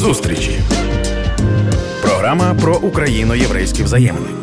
Зустрічі. Програма про україно-єврейські взаємини.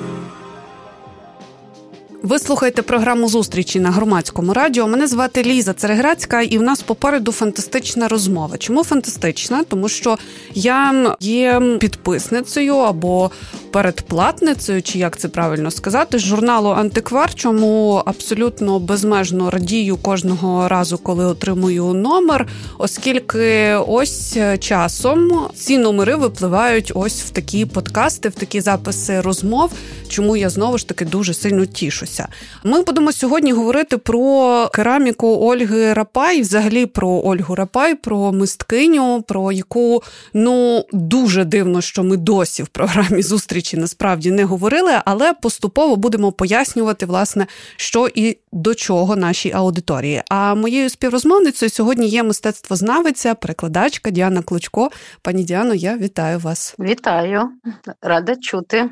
Ви слухаєте програму зустрічі на громадському радіо. Мене звати Ліза Цереграцька, і в нас попереду фантастична розмова. Чому фантастична? Тому що я є підписницею або передплатницею, чи як це правильно сказати, журналу Антиквар, чому абсолютно безмежно радію кожного разу, коли отримую номер, оскільки ось часом ці номери випливають ось в такі подкасти, в такі записи розмов. Чому я знову ж таки дуже сильно тішуся. Ми будемо сьогодні говорити про кераміку Ольги Рапай, взагалі про Ольгу Рапай, про мисткиню, про яку ну дуже дивно, що ми досі в програмі зустрічі насправді не говорили, але поступово будемо пояснювати, власне, що і до чого нашій аудиторії. А моєю співрозмовницею сьогодні є мистецтвознавиця, перекладачка Діана Клучко. Пані Діано, я вітаю вас. Вітаю, рада чути,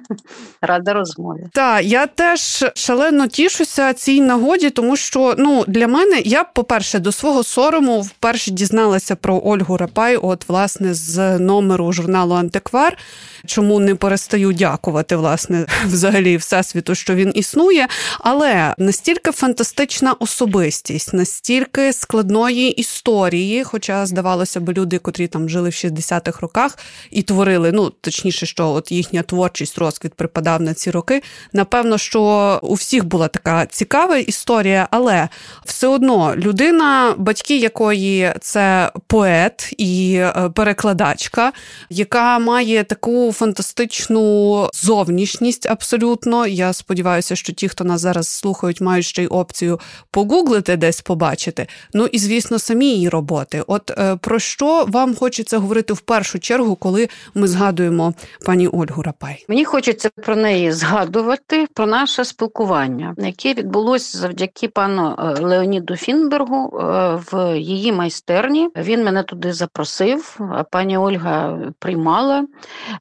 рада розмові. Так, я теж шалено тішуся цій нагоді, тому що ну для мене я, по-перше, до свого сорому вперше дізналася про Ольгу Рапай, от власне з номеру журналу Антиквар. Чому не перестаю дякувати, власне, взагалі всесвіту, що він існує, але настільки фантастична особистість, настільки складної історії, хоча здавалося б, люди, котрі там жили в 60-х роках і творили, ну точніше, що от їхня творчість, розквіт припадав на ці роки. Напевно, що у всіх була така цікава історія, але все одно людина, батьки якої це поет і е, перекладачка, яка має таку фантастичну зовнішність абсолютно. Я сподіваюся, що ті, хто нас зараз слухають, мають ще й опцію погуглити, десь побачити. Ну і звісно, самі її роботи. От е, про що вам хочеться говорити в першу чергу, коли ми згадуємо пані Ольгу Рапай? Мені хочеться про неї згадувати, про наше спілкування, яке відбулося завдяки пану е, Леоніду Фінбергу е, в її майстерні. Він мене туди запросив, пані Ольга приймала.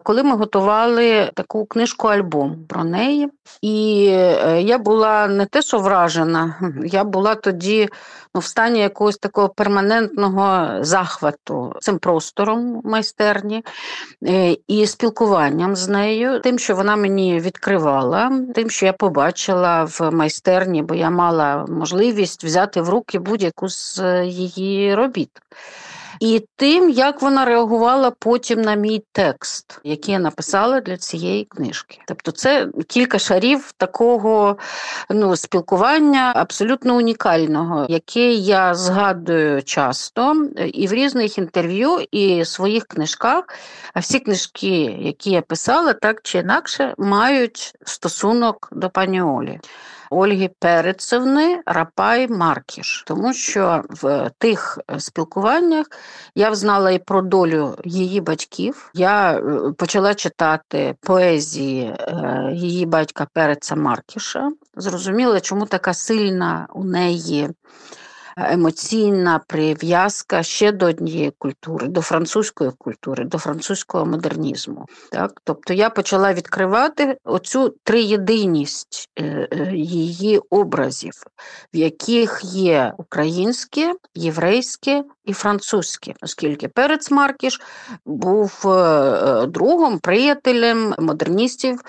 Коли ми готували таку книжку альбом про неї, і я була не те, що вражена, я була тоді ну, в стані якогось такого перманентного захвату цим простором майстерні е, і спілкуванням з нею, тим, що вона мені відкривала, тим, що я побачила в майстерні, бо я мала можливість взяти в руки будь-яку з її робіт і тим, як вона реагувала потім на мій текст, який я написала для цієї книжки. Тобто, це кілька шарів такого ну, спілкування абсолютно унікального, яке я згадую часто і в різних інтерв'ю, і в своїх книжках. А всі книжки, які я писала, так чи інакше, мають стосунок до пані Олі. Ольги Перецевни Рапай Маркіш, тому що в тих е, спілкуваннях я взнала і про долю її батьків. Я е, почала читати поезії е, її батька Переца Маркіша. Зрозуміла, чому така сильна у неї емоційна прив'язка ще до однієї культури, до французької культури, до французького модернізму. Так? Тобто я почала відкривати оцю триєдиність е, е, її образів, в яких є українське, єврейське і французьке, оскільки Перець Маркіш був е, другом, приятелем модерністів,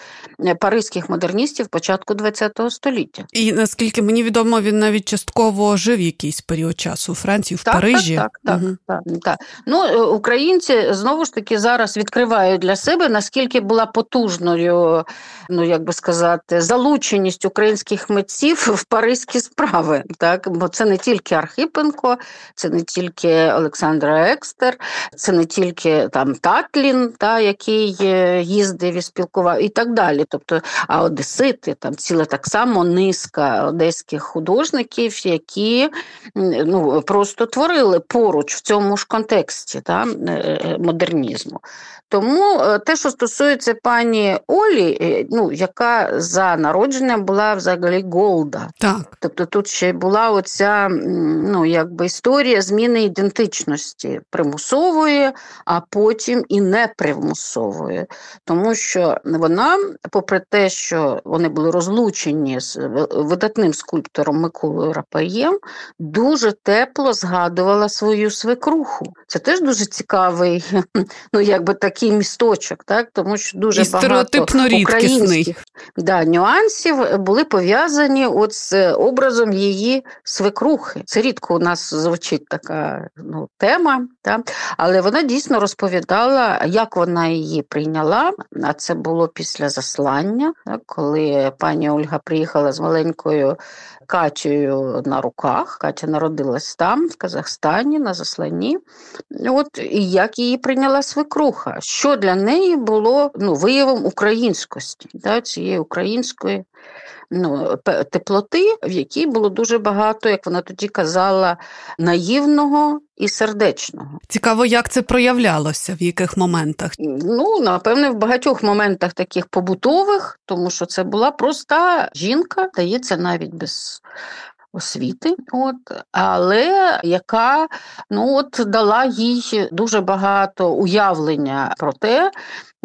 паризьких модерністів початку ХХ століття. І наскільки мені відомо, він навіть частково жив якийсь якийсь період часу у Франції, в так, Парижі. Так, так, угу. так, так, так. Ну, е, Українці знову ж таки зараз відкривають для себе, наскільки була потужною, ну як би сказати, залученість українських митців в паризькі справи. Так? Бо це не тільки Архипенко, це не тільки Олександра Екстер, це не тільки там Татлін, та, який е, їздив і спілкував, і так далі. Тобто, а Одесити, там ціла так само низка одеських художників, які ну, просто творили поруч в цьому ж контексті та, е, е, модернізму. Тому е, те, що стосується пані Олі, ну, яка за народженням була взагалі Голда. Так. Тобто тут ще була оця ну, якби історія зміни ідентичності примусової, а потім і непримусової. Тому що вона, попри те, що вони були розлучені з видатним скульптором Миколою Рапаєм, дуже тепло згадувала свою свекруху. Це теж дуже цікавий, ну якби такий місточок, так тому що дуже І багато українських да, нюансів були пов'язані от з образом її свекрухи. Це рідко у нас звучить така ну, тема, так? але вона дійсно розповідала, як вона її прийняла. А це було після заслання, так? коли пані Ольга приїхала з маленькою Катєю на руках. Катя народилась там, в Казахстані, на засланні. От і як її прийняла свекруха, що для неї було ну, виявом українськості, да, цієї української ну, теплоти, в якій було дуже багато, як вона тоді казала, наївного і сердечного. Цікаво, як це проявлялося, в яких моментах? Ну, напевне, в багатьох моментах таких побутових, тому що це була проста жінка, дається навіть без. Освіти, от але яка ну от дала їй дуже багато уявлення про те,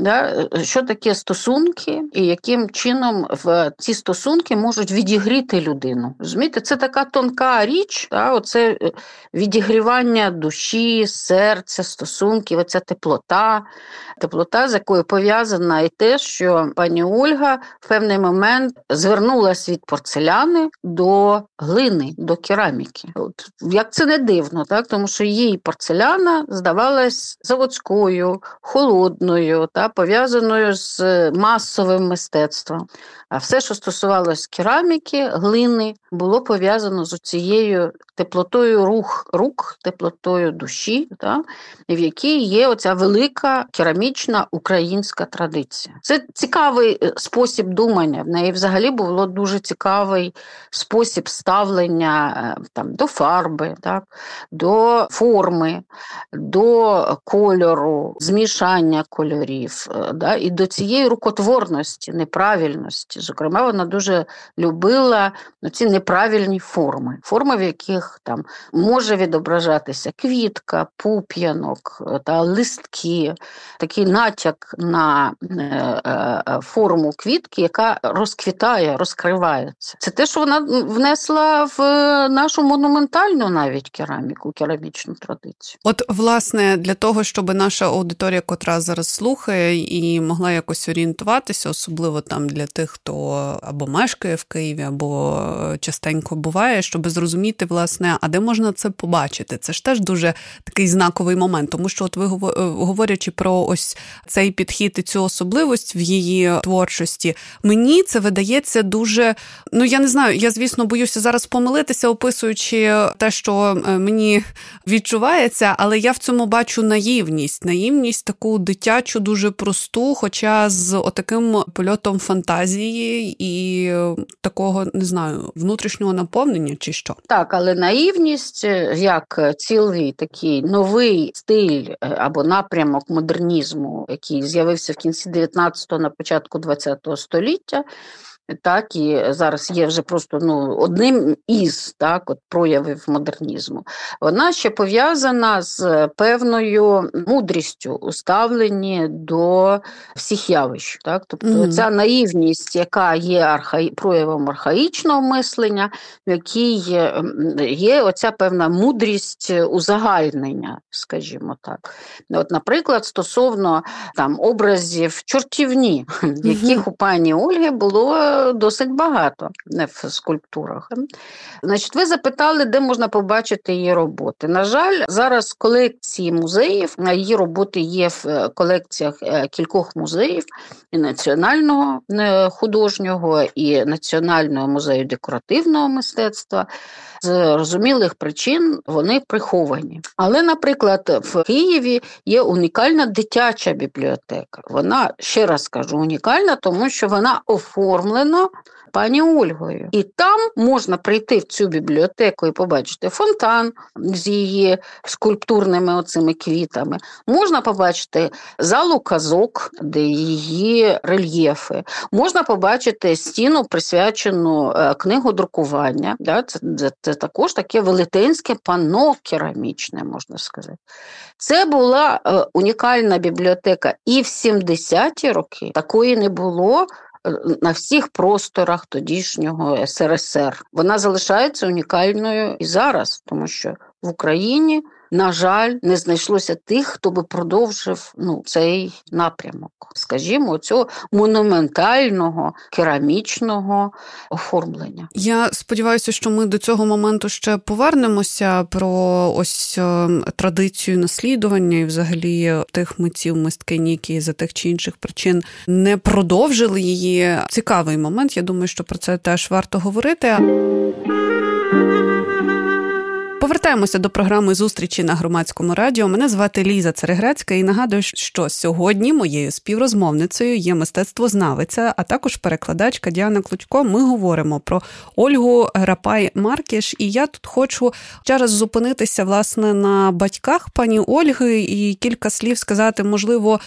Да? Що таке стосунки, і яким чином в ці стосунки можуть відігріти людину? Розумієте, це така тонка річ, да? оце е, відігрівання душі, серця, стосунків, оця теплота, теплота, з якою пов'язана і те, що пані Ольга в певний момент звернулася від порцеляни до глини, до кераміки. От, Як це не дивно, так? тому що їй порцеляна здавалась заводською, холодною. та пов'язаною з масовим мистецтвом. А все, що стосувалося кераміки, глини, було пов'язано з цією теплотою рух, рук, теплотою душі, та, в якій є оця велика керамічна українська традиція. Це цікавий е, спосіб думання. В неї взагалі було дуже цікавий спосіб ставлення е, там, до фарби, так, до форми, до кольору, змішання кольорів, е, да, і до цієї рукотворності, неправильності. Зокрема, вона дуже любила ці неправильні форми, форми, в яких там може відображатися квітка, пуп'янок е, та листки, такий натяк на е, е, форму квітки, яка розквітає, розкривається. Це те, що вона внесла в нашу монументальну навіть кераміку, керамічну традицію. От, власне, для того, щоб наша аудиторія, котра зараз слухає і могла якось орієнтуватися, особливо там для тих, хто хто або мешкає в Києві, або е, частенько буває, щоб зрозуміти, власне, а де можна це побачити. Це ж теж дуже такий знаковий момент, тому що, от ви е, говорячи про ось цей підхід і цю особливість в її творчості, мені це видається дуже. Ну я не знаю, я звісно боюся зараз помилитися, описуючи те, що е, мені відчувається, але я в цьому бачу наївність, наївність таку дитячу, дуже просту, хоча з отаким польотом фантазії і е, такого не знаю внутрішнього наповнення, чи що? Так, але наївність е, як цілий такий новий стиль е, або напрямок модернізму, який з'явився в кінці 19-го, на початку 20-го століття так і зараз є вже просто ну, одним із так, от проявів модернізму. Вона ще пов'язана з певною мудрістю у ставленні до всіх явищ. Так? Тобто mm-hmm. ця наївність, яка є архаї... проявом архаїчного мислення, в якій є, є оця певна мудрість узагальнення, скажімо так. От, Наприклад, стосовно там образів чортівні, яких mm-hmm. у пані Ольги було досить багато в скульптурах. Значить, Ви запитали, де можна побачити її роботи. На жаль, зараз колекції музеїв, її роботи є в е, колекціях е, кількох музеїв і національного е, художнього, і Національного музею декоративного мистецтва. З зрозумілих причин вони приховані. Але, наприклад, в Києві є унікальна дитяча бібліотека. Вона ще раз кажу, унікальна, тому що вона оформлена пані Ольгою. І там можна прийти в цю бібліотеку і побачити фонтан з її скульптурними оцими квітами. Можна побачити залу казок, де її рельєфи. Можна побачити стіну, присвячену е, книгу друкування. Це також таке велетенське панно керамічне, можна сказати. Це була е, унікальна бібліотека і в 70-ті роки такої не було на всіх просторах тодішнього СРСР. Вона залишається унікальною і зараз, тому що в Україні на жаль, не знайшлося тих, хто би продовжив ну, цей напрямок, скажімо, цього монументального керамічного оформлення. Я сподіваюся, що ми до цього моменту ще повернемося про ось е, традицію наслідування і, взагалі, тих митців мисткині, які за тих чи інших причин не продовжили її. Цікавий момент. Я думаю, що про це теж варто говорити. Повертаємося до програми зустрічі на громадському радіо. Мене звати Ліза Церегрецька і нагадую, що сьогодні моєю співрозмовницею є мистецтвознавиця, а також перекладачка Діана Клучко. Ми говоримо про Ольгу Рапай Маркіш. І я тут хочу зараз зупинитися власне на батьках пані Ольги і кілька слів сказати, можливо,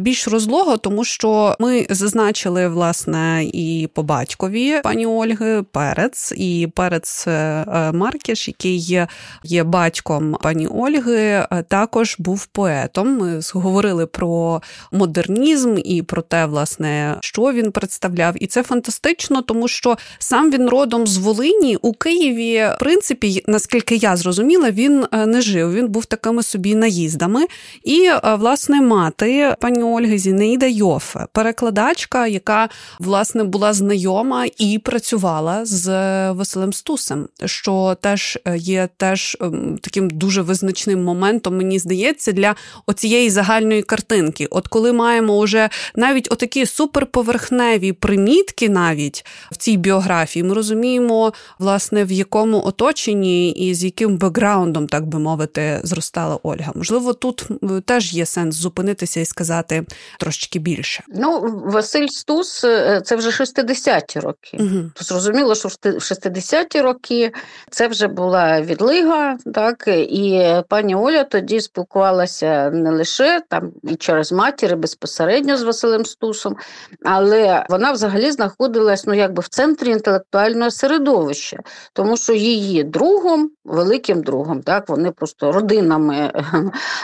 більш розлого, тому що ми зазначили власне і по батькові пані Ольги Перец і Перец е, Маркіш, який є є батьком пані Ольги, також був поетом. Ми говорили про модернізм і про те, власне, що він представляв. І це фантастично, тому що сам він родом з Волині у Києві, в принципі, наскільки я зрозуміла, він е, не жив. Він був такими собі наїздами. І е, власне мати пані Ольги Зінеїда Йофе, перекладачка, яка власне була знайома і працювала з Василем Стусем, що теж е, є те теж ем, таким дуже визначним моментом, мені здається, для оцієї загальної картинки. От коли маємо вже навіть отакі суперповерхневі примітки, навіть в цій біографії, ми розуміємо, власне, в якому оточенні і з яким бекграундом, так би мовити, зростала Ольга. Можливо, тут теж є сенс зупинитися і сказати трошечки більше. Ну, Василь Стус, е, це вже 60-ті роки. Угу. Зрозуміло, що в 60-ті роки це вже була відлига друга, так і пані Оля тоді спілкувалася не лише там і через матір, безпосередньо з Василем Стусом, але вона взагалі знаходилась ну якби в центрі інтелектуального середовища, тому що її другом, великим другом, так вони просто родинами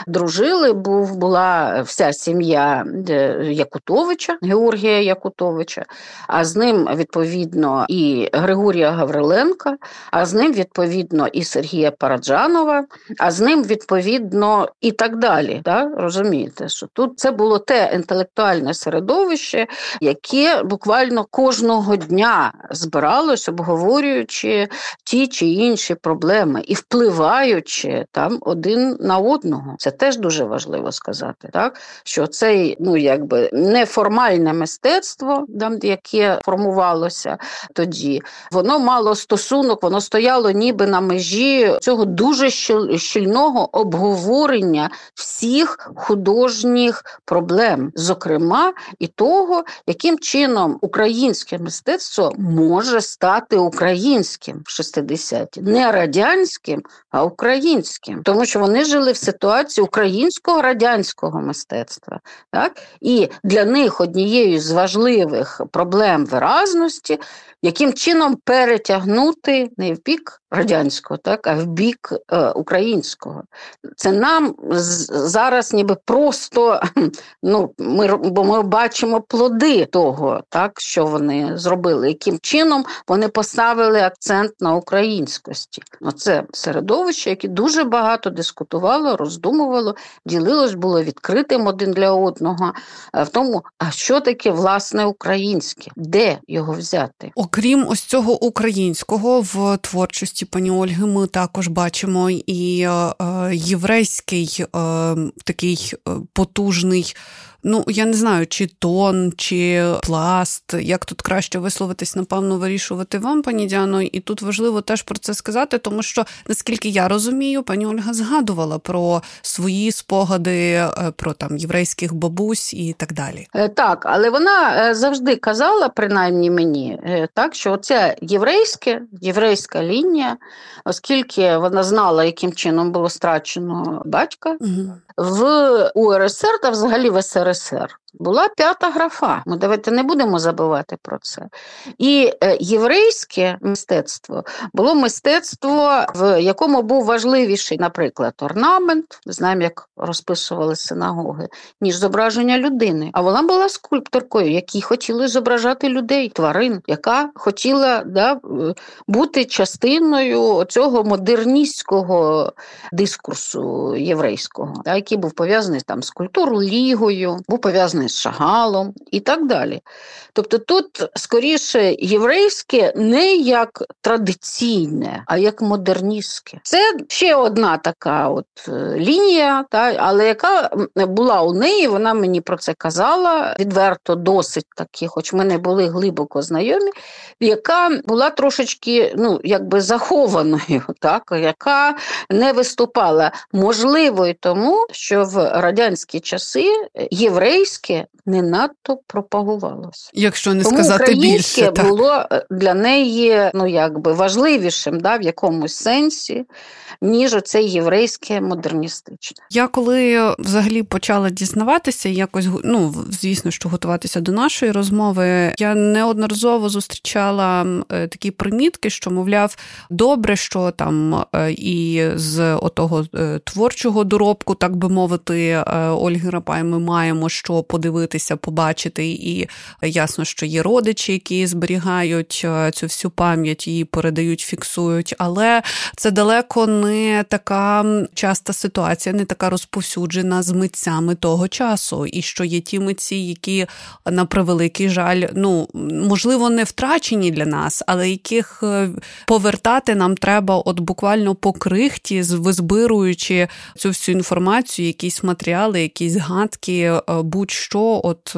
дружили. Був була вся сім'я е, Якутовича, Георгія Якутовича, а з ним відповідно і Григорія Гавриленка, а з ним відповідно і Сергія Параджанова, а з ним відповідно і так далі. Да? Розумієте, що тут це було те інтелектуальне середовище, яке буквально кожного дня збиралось, обговорюючи ті чи інші проблеми і впливаючи там один на одного. Це теж дуже важливо сказати, так що цей ну якби неформальне мистецтво, там, яке формувалося тоді, воно мало стосунок, воно стояло ніби на межі цього дуже щільного обговорення всіх художніх проблем, зокрема і того, яким чином українське мистецтво може стати українським в 60-ті. не радянським, а українським, тому що вони жили в ситуації українського радянського мистецтва. Так? І для них однією з важливих проблем виразності яким чином перетягнути не в бік радянського, так, а в бік е, українського. Це нам зараз ніби просто ну, ми бо ми бачимо плоди того, так, що вони зробили, яким чином вони поставили акцент на українськості. Це середовище, яке дуже багато дискутувало, роздумувало, ділилось, було відкритим один для одного, е, в тому, а що таке власне українське, де його взяти. Окрім ось цього українського в творчості пані Ольги, ми також бачимо і е єврейський е, такий е, потужний ну я не знаю, чи тон, чи пласт, як тут краще висловитись, напевно, вирішувати вам, пані Діано. І тут важливо теж про це сказати, тому що наскільки я розумію, пані Ольга згадувала про свої спогади, е, про там єврейських бабусь і так далі. Е, так, але вона е, завжди казала, принаймні мені, так що це єврейське, єврейська лінія, оскільки вона знала, яким чином було страчено батька угу. В УРСР та взагалі в СРСР. Була п'ята графа. Ми давайте не будемо забувати про це. І е, єврейське мистецтво було мистецтво, в якому був важливіший, наприклад, орнамент. Знаємо, як розписували синагоги, ніж зображення людини. А вона була скульпторкою, які хотіли зображати людей, тварин, яка хотіла да, бути частиною цього модерністського дискурсу єврейського, да, який був пов'язаний там з культурою лігою, був пов'язаний з шагалом і так далі. Тобто тут скоріше єврейське не як традиційне, а як модерністське. Це ще одна така от е, лінія, та, але яка була у неї, вона мені про це казала відверто, досить таки, хоч ми не були глибоко знайомі, яка була трошечки ну, якби захованою, так, яка не виступала. Можливо, і тому, що в радянські часи єврейське не надто пропагувалося. Якщо не Тому сказати більше, так. було е, для неї ну якби важливішим, да, в якомусь сенсі, ніж оце єврейське модерністичне. Я коли взагалі почала дізнаватися, якось ну звісно, що готуватися до нашої розмови, я неодноразово зустрічала е, такі примітки, що мовляв, добре, що там е, і з отого творчого доробку, так би мовити, Ольги Рапай, ми маємо що подивитися, побачити, і ясно, що є родичі, які зберігають е, цю всю пам'ять і передають, фіксують, але це далеко не така часта ситуація, не така розповсюджена з митцями того часу. І що є ті митці, які на превеликий жаль, ну можливо, не втрачені для нас, але яких е, повертати нам треба, от буквально по крихті, визбируючи цю всю інформацію, якісь матеріали, якісь гадки, е, будь-що, от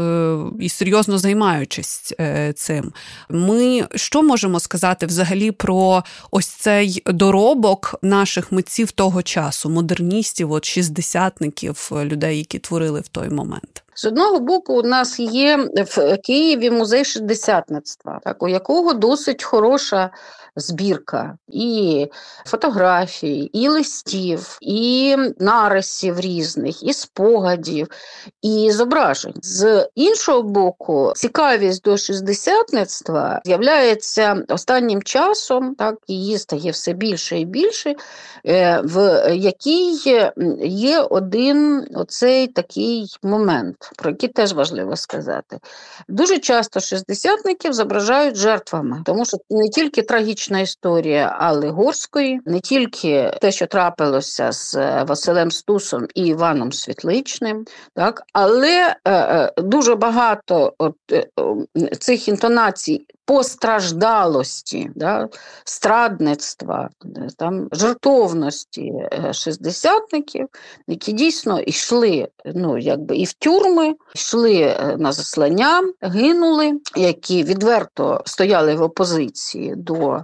і серйозно займаючись е, цим. Ми що можемо сказати взагалі про ось цей доробок наших митців того часу, модерністів, от шістдесятників, людей, які творили в той момент? З одного боку, у нас є в Києві музей шістдесятництва, так у якого досить хороша збірка і фотографій, і листів, і нарисів різних, і спогадів, і зображень. З іншого боку, цікавість до шістдесятництва з'являється останнім часом, так її стає все більше і більше, е, в якій є один оцей такий момент, про який теж важливо сказати. Дуже часто шістдесятників зображають жертвами, тому що не тільки трагічні трагічна історія Алли Горської, не тільки те, що трапилося з е, Василем Стусом і Іваном Світличним, так але е, е, дуже багато от, е, цих інтонацій постраждалості, да, страдництва, там, жертовності е, шістдесятників, які дійсно йшли ну, якби і в тюрми, йшли е, на заслання, гинули, які відверто стояли в опозиції до е,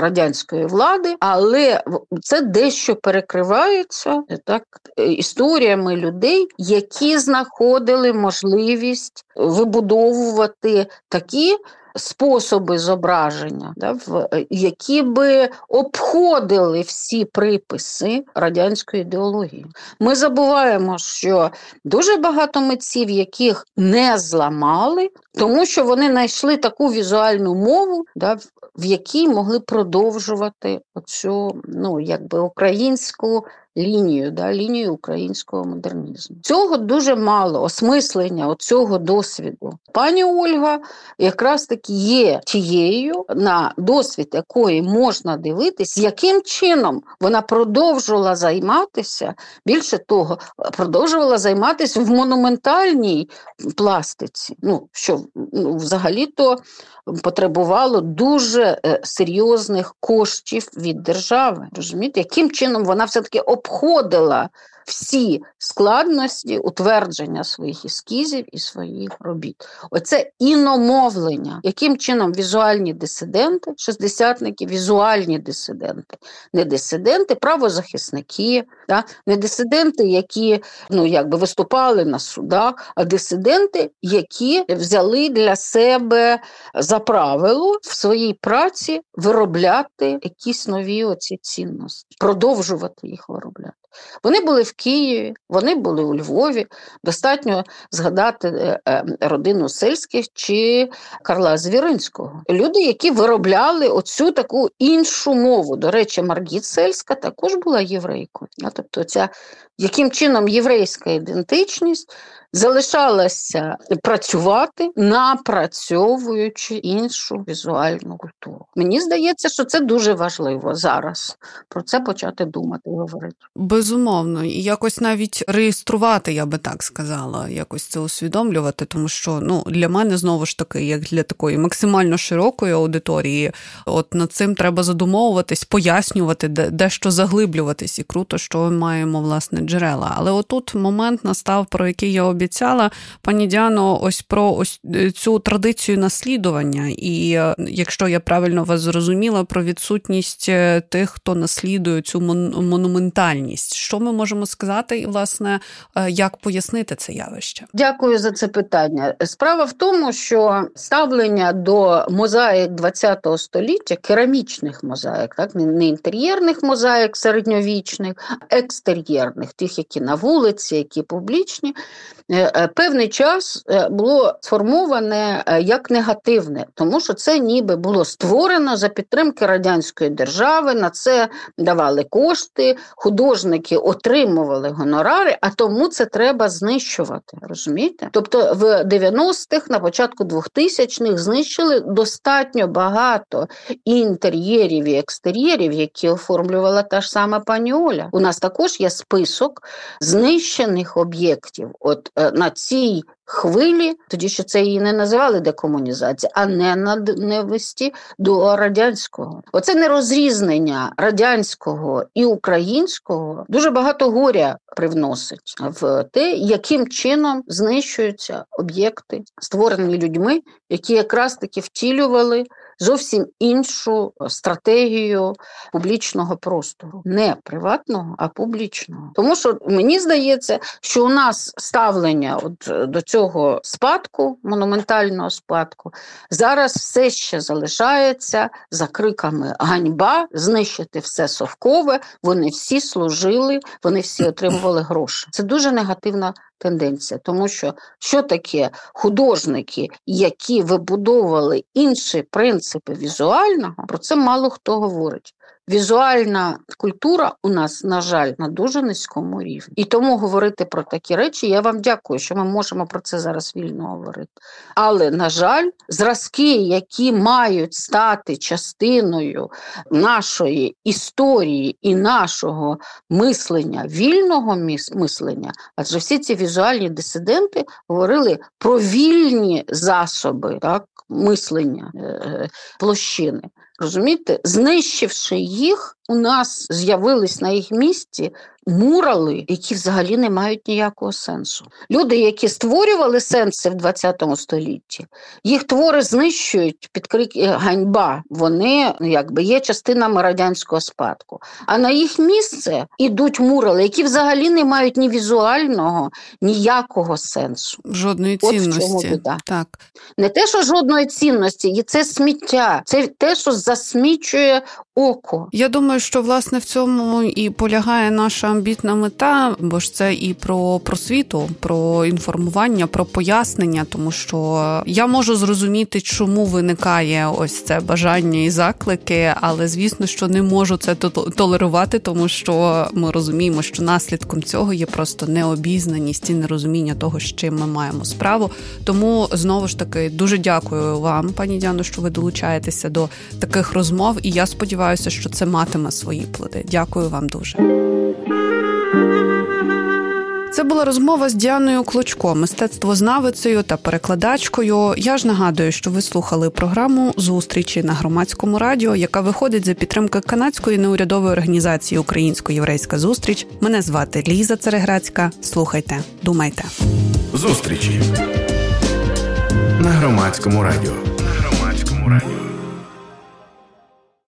радянської влади, але це дещо перекривається так, історіями людей, які знаходили можливість вибудовувати такі способи зображення, да, в, які би обходили всі приписи радянської ідеології. Ми забуваємо, що дуже багато митців, яких не зламали, тому що вони знайшли таку візуальну мову, да, в якій могли продовжувати оцю ну, якби українську лінію, да, лінію українського модернізму. Цього дуже мало осмислення цього досвіду. Пані Ольга якраз таки є тією, на досвід якої можна дивитись, яким чином вона продовжувала займатися, більше того, продовжувала займатися в монументальній пластиці. Ну, що ну, взагалі-то потребувало дуже е, серйозних коштів від держави. Розумієте, яким чином вона все-таки обходила всі складності утвердження своїх ескізів і своїх робіт. Оце іномовлення, яким чином візуальні дисиденти, шестдесятники, візуальні дисиденти, не дисиденти, правозахисники, да? не дисиденти, які ну, якби виступали на судах, а дисиденти, які взяли для себе за правило в своїй праці виробляти якісь нові оці цінності, продовжувати їх виробляти. Вони були в Києві, вони були у Львові. Достатньо згадати е, е, родину сельських чи Карла Звіринського. Люди, які виробляли оцю таку іншу мову. До речі, Маргіт Сельська також була єврейкою. Тобто, ця яким чином єврейська ідентичність залишалася працювати, напрацьовуючи іншу візуальну культуру. Мені здається, що це дуже важливо зараз про це почати думати і говорити. Безумовно, і якось навіть реєструвати, я би так сказала, якось це усвідомлювати, тому що ну для мене знову ж таки, як для такої максимально широкої аудиторії, от над цим треба задумовуватись, пояснювати, де дещо заглиблюватись, і круто, що ми маємо власне джерела. Але отут момент настав, про який я обіцяла, пані Діано, ось про ось е, цю традицію наслідування. І е, якщо я правильно вас зрозуміла, про відсутність е, тих, хто наслідує цю монументальність, що ми можемо сказати, і власне як пояснити це явище? Дякую за це питання. Справа в тому, що ставлення до мозаїк ХХ століття, керамічних мозаїк, так не інтер'єрних мозаїк середньовічних, а екстер'єрних, тих, які на вулиці, які публічні, певний час е, було сформоване як негативне, тому що це ніби було створено за підтримки радянської держави. На це давали кошти, художники отримували гонорари, а тому це треба знищувати. Розумієте? Тобто в 90-х, на початку 2000-х знищили достатньо багато інтер'єрів і екстер'єрів, які оформлювала та ж сама пані Оля. У нас також є список знищених об'єктів. От Е, на цій хвилі, тоді що це її не називали декомунізація, а не ненависті до радянського. Оце нерозрізнення радянського і українського дуже багато горя привносить в те, яким чином знищуються об'єкти, створені людьми, які якраз таки втілювали зовсім іншу стратегію публічного простору, не приватного, а публічного. Тому що мені здається, що у нас ставлення от до цього спадку, монументального спадку, зараз все ще залишається за криками ганьба, знищити все совкове. Вони всі служили, вони всі отримували гроші. Це дуже негативна тенденція, тому що що таке художники, які вибудовували інші принципи візуального, про це мало хто говорить. Візуальна культура у нас, на жаль, на дуже низькому рівні. І тому говорити про такі речі, я вам дякую, що ми можемо про це зараз вільно говорити. Але, на жаль, зразки, які мають стати частиною нашої історії і нашого мислення, вільного мислення, адже всі ці візуальні дисиденти говорили про вільні засоби так, мислення е, е, площини. Розумієте, знищивши їх, у нас з'явились на їх місці мурали, які взагалі не мають ніякого сенсу. Люди, які створювали сенси в 20 столітті, їх твори знищують під крик ганьба. Вони ну, якби є частинами радянського спадку. А на їх місце ідуть мурали, які взагалі не мають ні візуального, ніякого сенсу. Жодної От цінності. В чому біда. Так. Не те, що жодної цінності, і це сміття, це те, що засмічує око. Я думаю, що власне в цьому і полягає наша амбітна мета, бо ж це і про просвіту, про інформування, про пояснення, тому що я можу зрозуміти, чому виникає ось це бажання і заклики, але звісно, що не можу це толерувати, тому що ми розуміємо, що наслідком цього є просто необізнаність і нерозуміння того, з чим ми маємо справу. Тому знову ж таки дуже дякую вам, пані Діано, що ви долучаєтеся до таких розмов, і я сподіваюся, що це матиме свої плоди. Дякую вам дуже. Це була розмова з Діаною Клочко, мистецтвознавицею та перекладачкою. Я ж нагадую, що ви слухали програму зустрічі на громадському радіо, яка виходить за підтримки канадської неурядової організації Українсько-єврейська зустріч. Мене звати Ліза Цереграцька. Слухайте, думайте. Зустрічі на громадському радіо. На громадському радіо.